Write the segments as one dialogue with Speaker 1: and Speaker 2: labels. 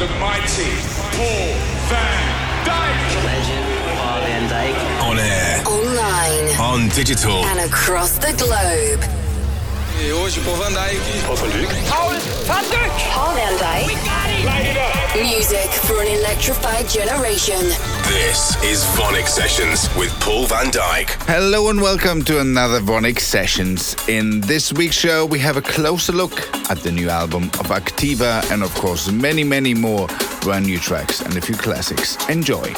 Speaker 1: the mighty Paul van Dyk.
Speaker 2: Legend, Paul van Dyk.
Speaker 3: On air,
Speaker 4: Online
Speaker 3: on digital.
Speaker 4: and across the globe.
Speaker 5: E hoje, Paul van Dyk.
Speaker 4: Paul van Dyk. Music for an electrified generation.
Speaker 3: This is VONYC Sessions with Paul van Dyk.
Speaker 6: Hello and welcome to another VONYC Sessions. In this week's show, we have a closer look at the new album of Activa and, of course, many, many more brand new tracks and a few classics. Enjoy.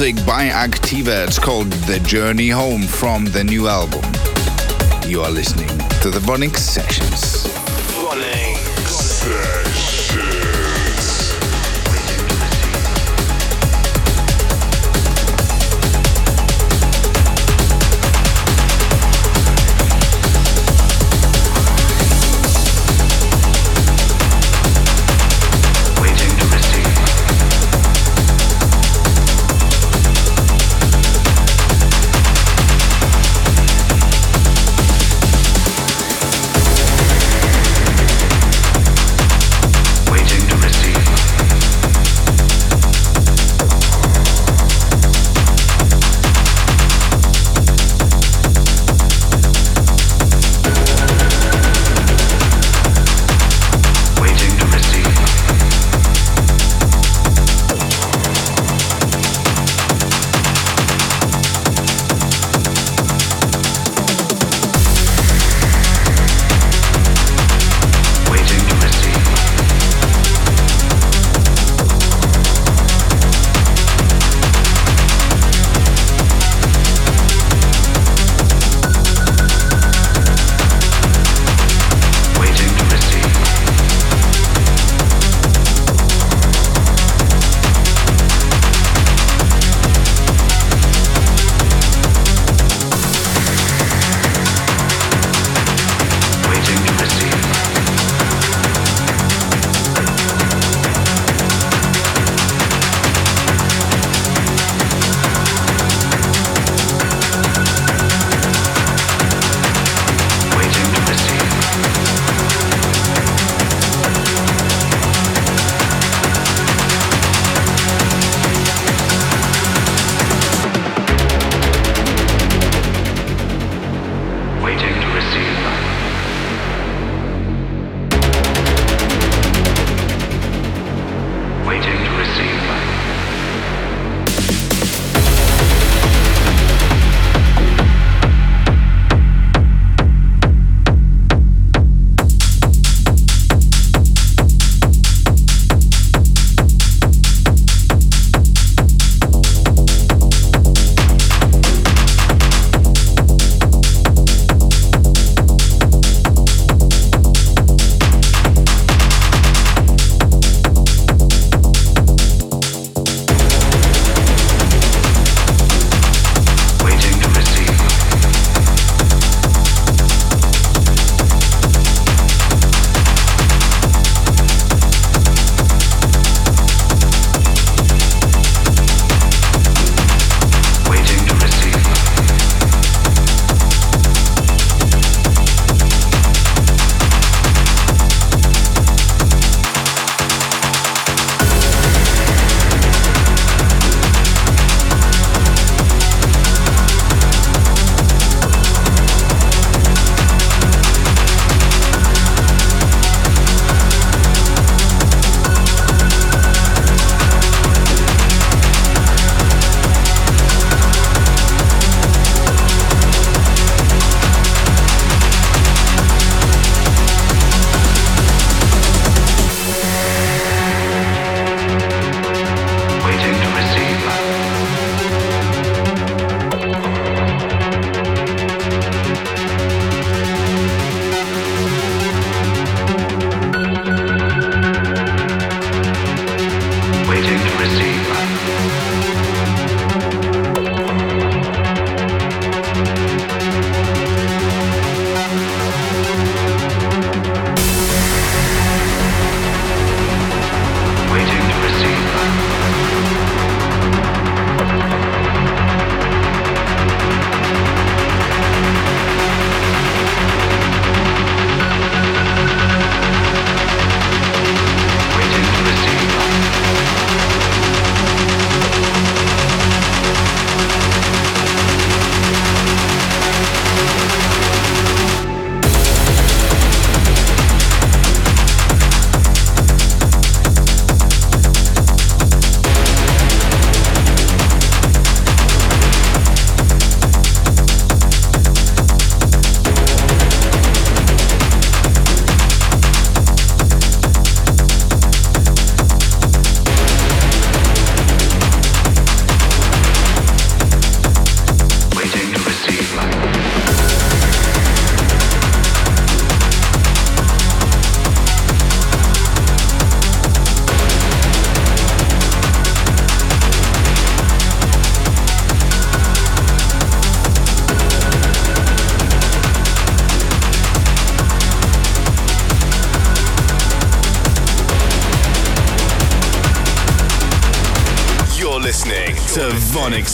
Speaker 6: Music by Activa. It's called The Journey Home from the new album. You are listening to the VONYC Sessions.
Speaker 3: You're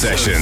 Speaker 3: VONYC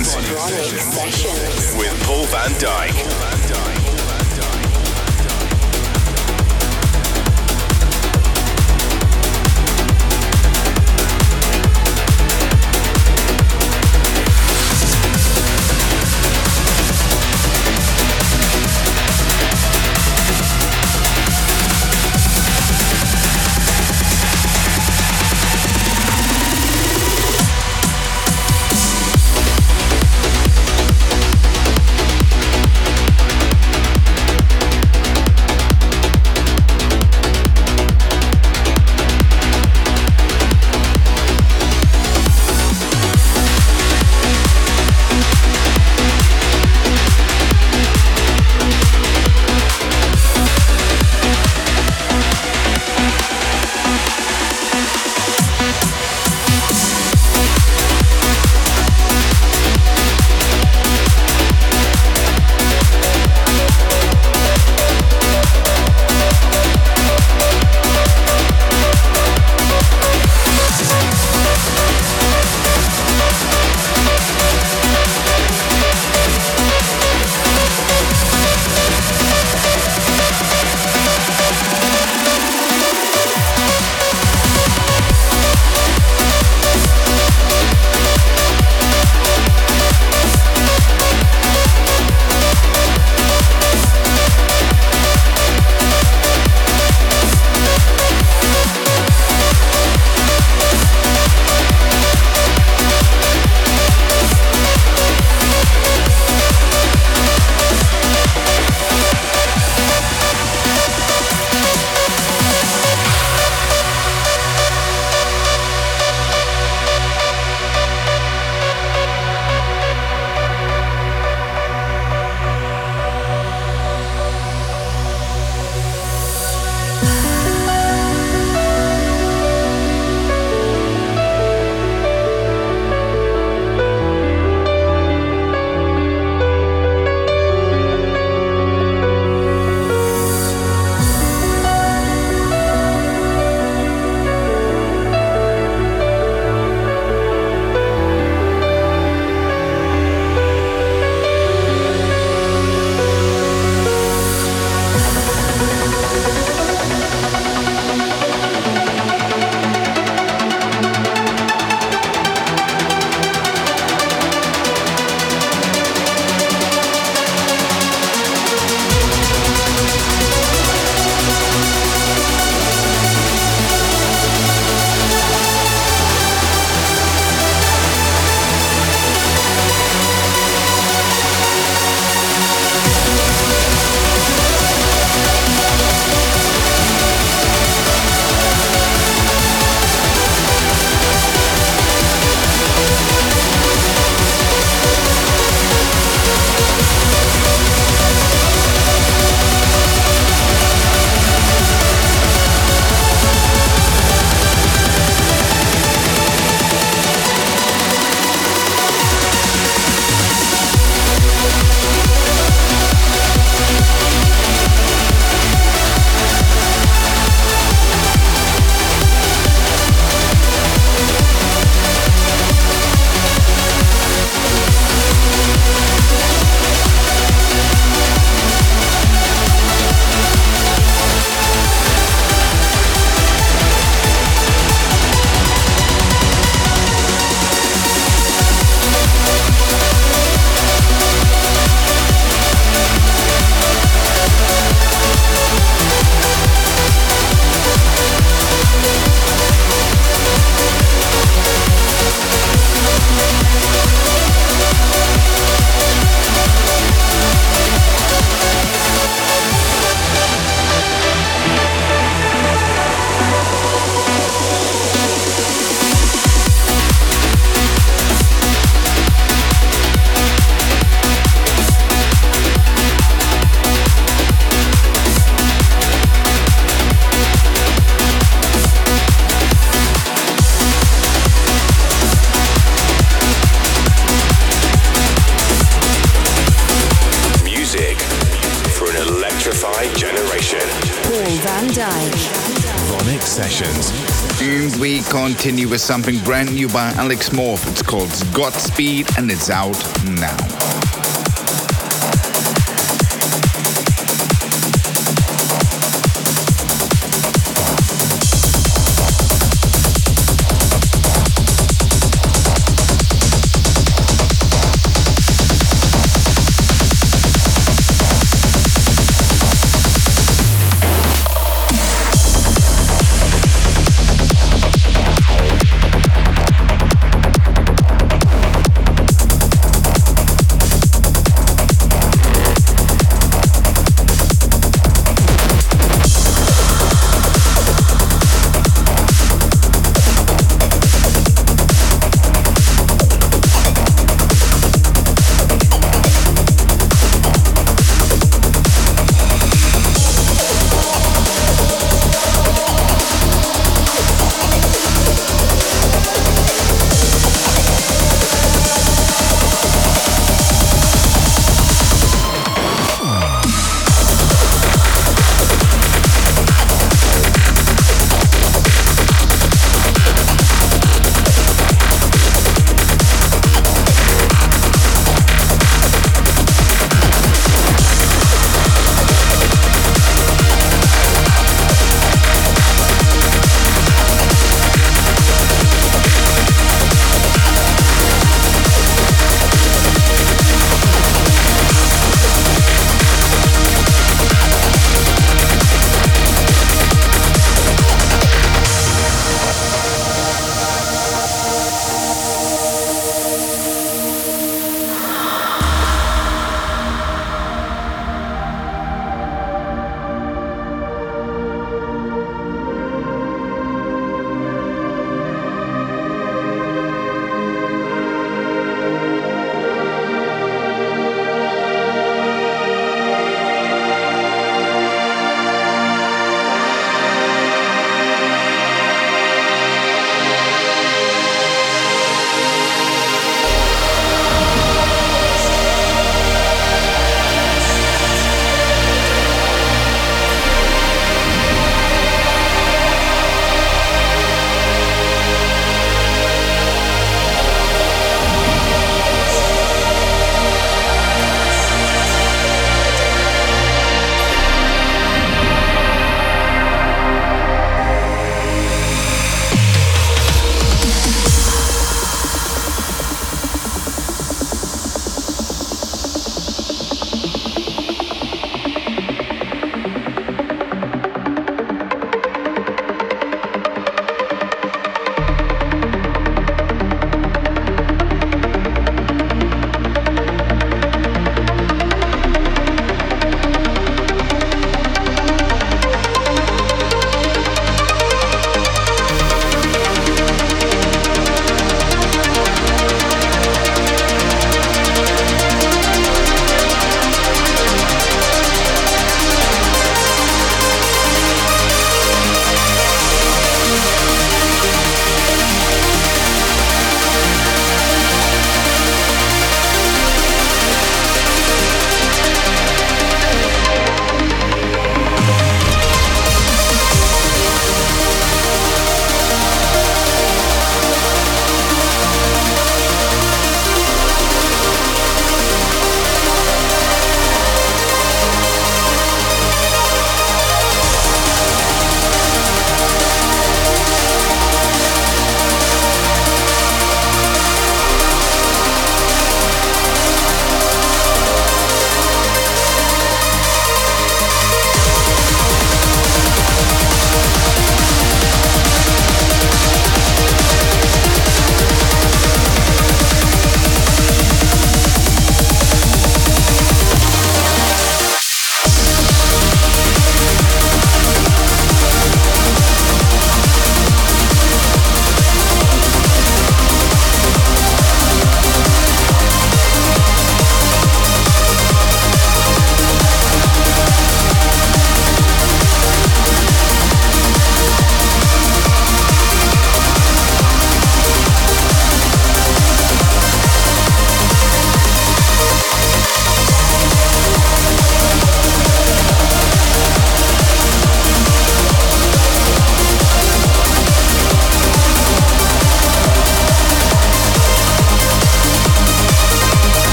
Speaker 6: something brand new by Alex Morph. It's called Godspeed and it's out now.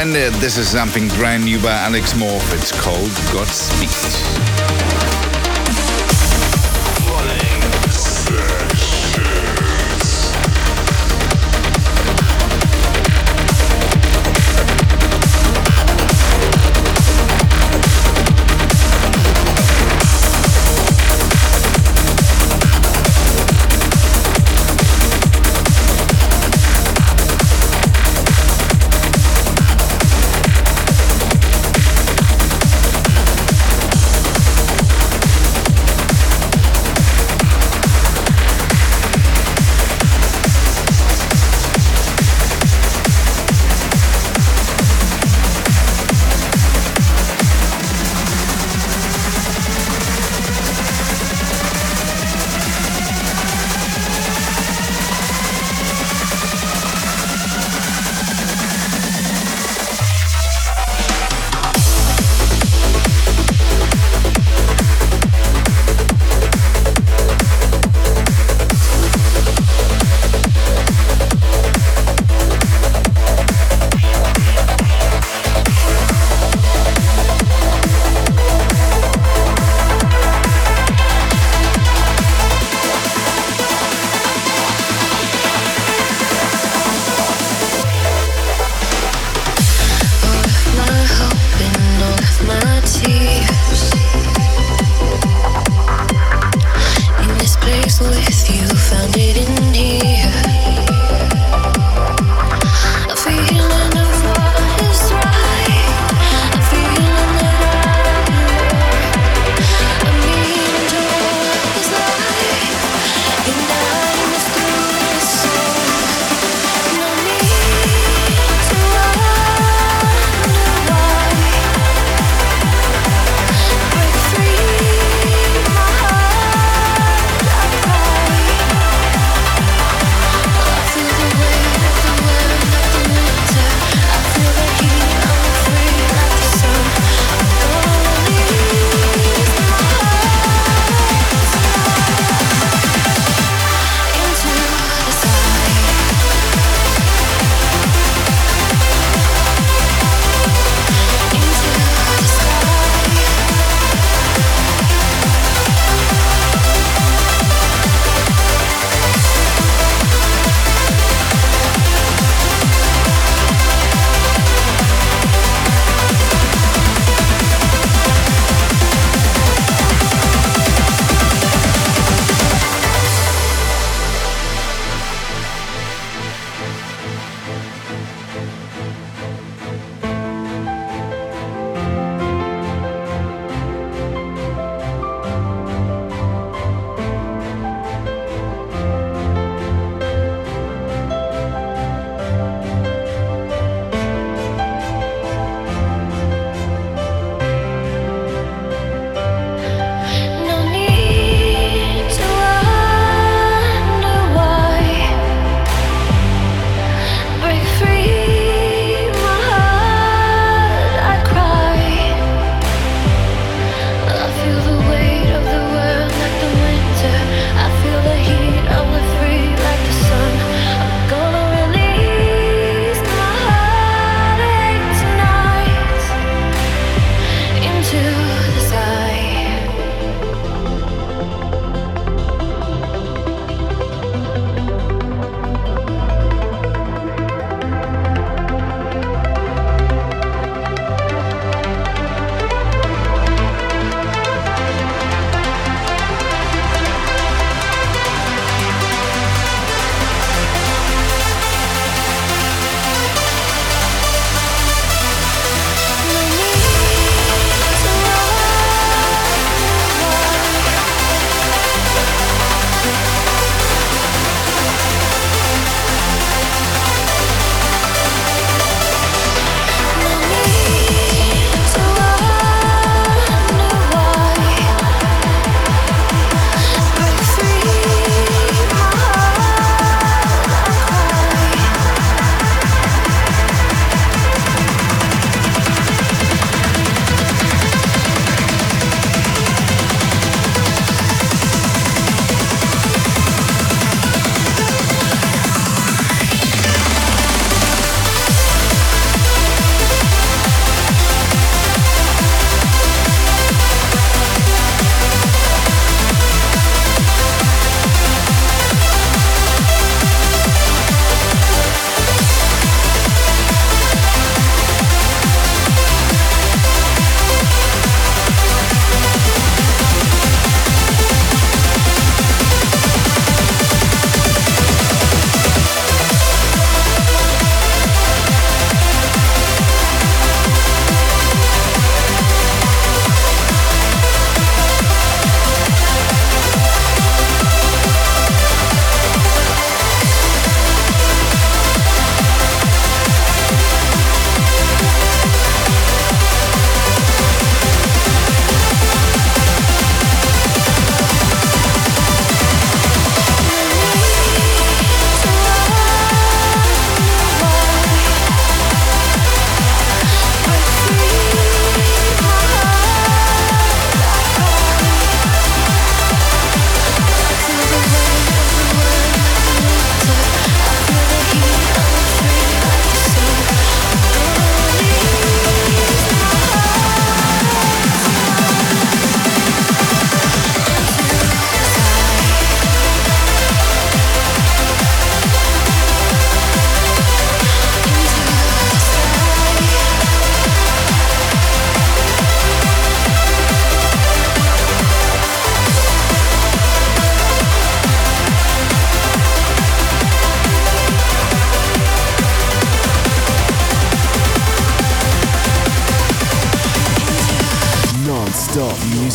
Speaker 6: This is something brand new by Alex Morph. It's called Godspeed.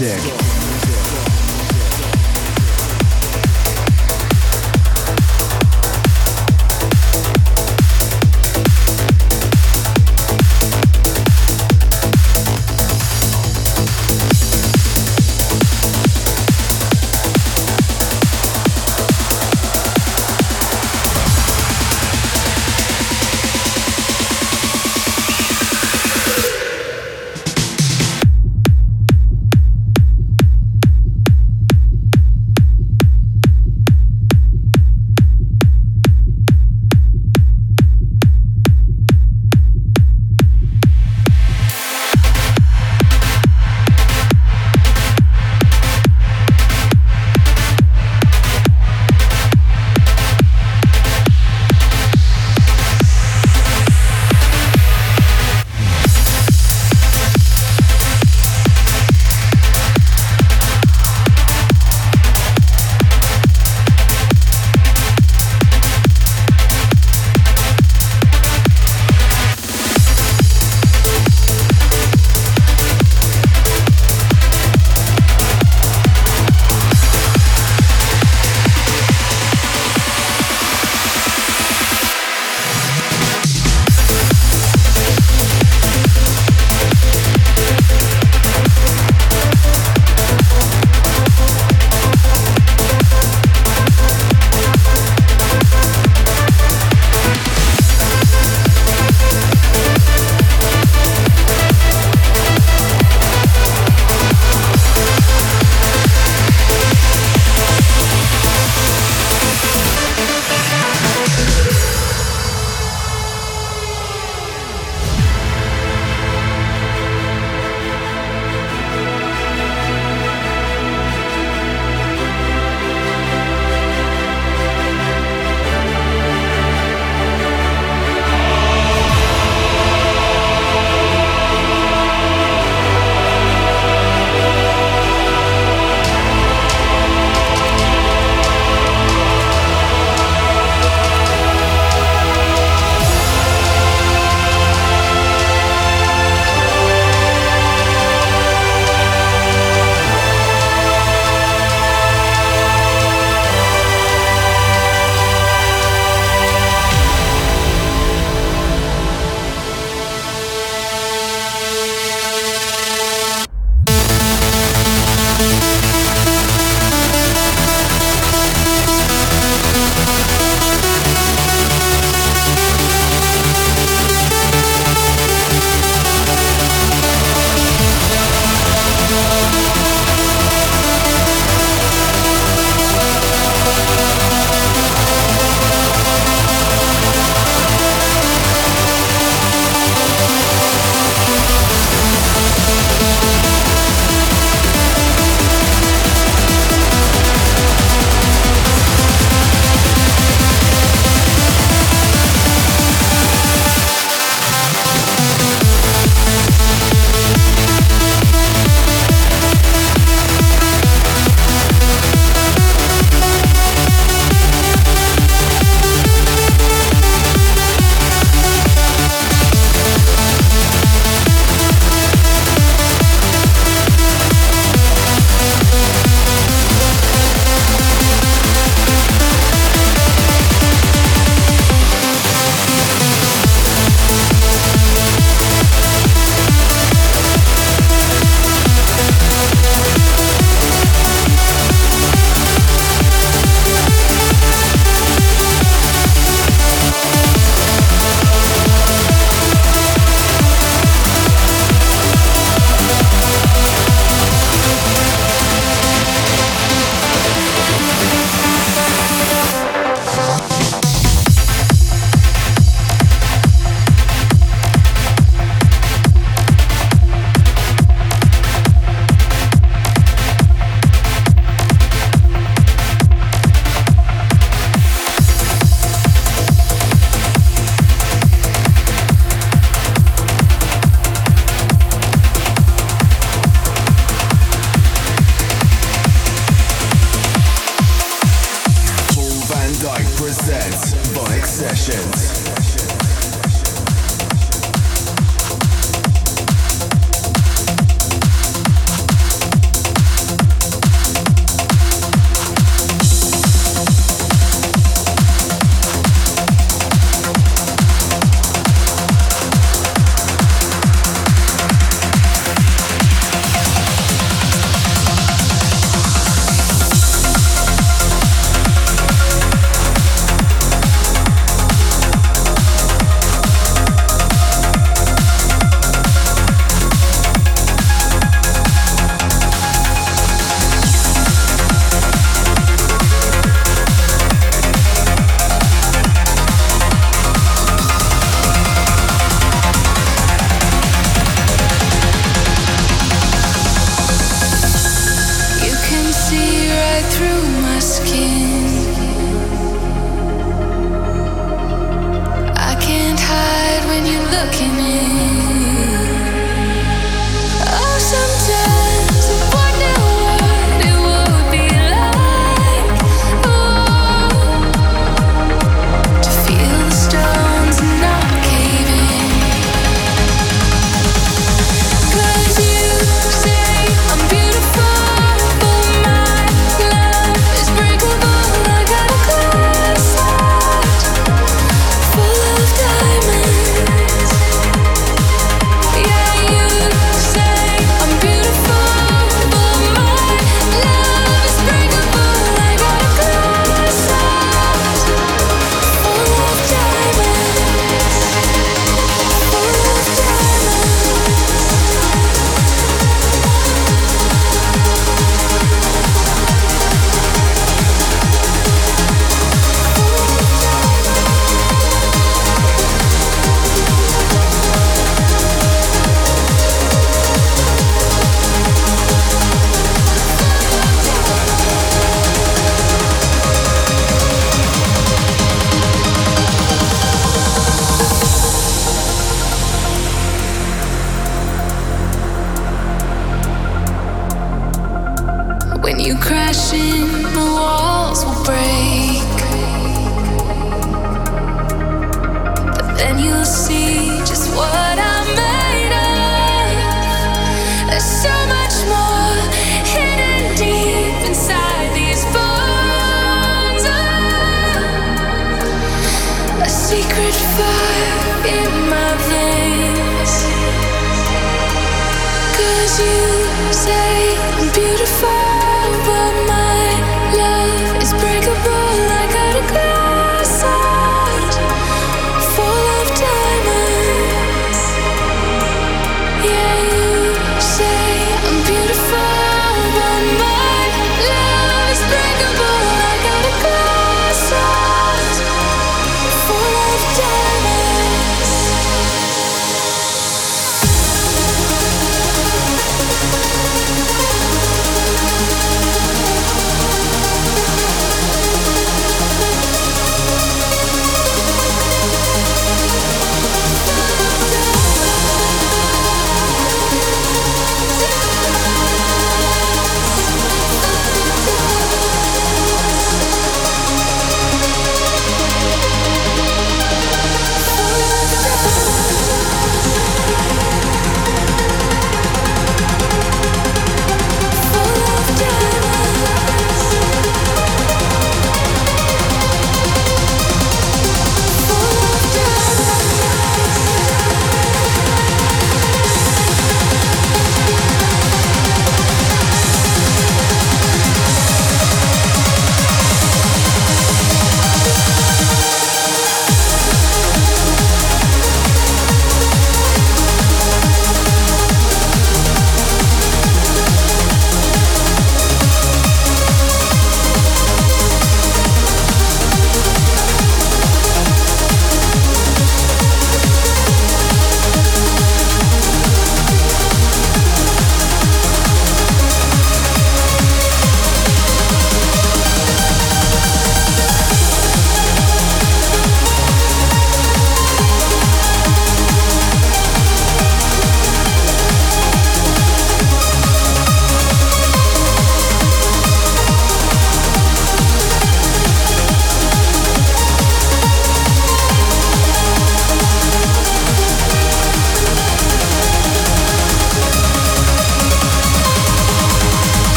Speaker 7: music.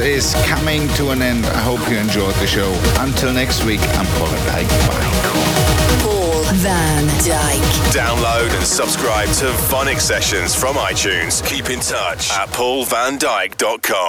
Speaker 6: Is coming to an end. I hope you enjoyed the show. Until next week, I'm Paul Van Dyk. Bye.
Speaker 4: Paul Van Dyk.
Speaker 3: Download and subscribe to VONYC Sessions from iTunes. Keep in touch at paulvandyk.com.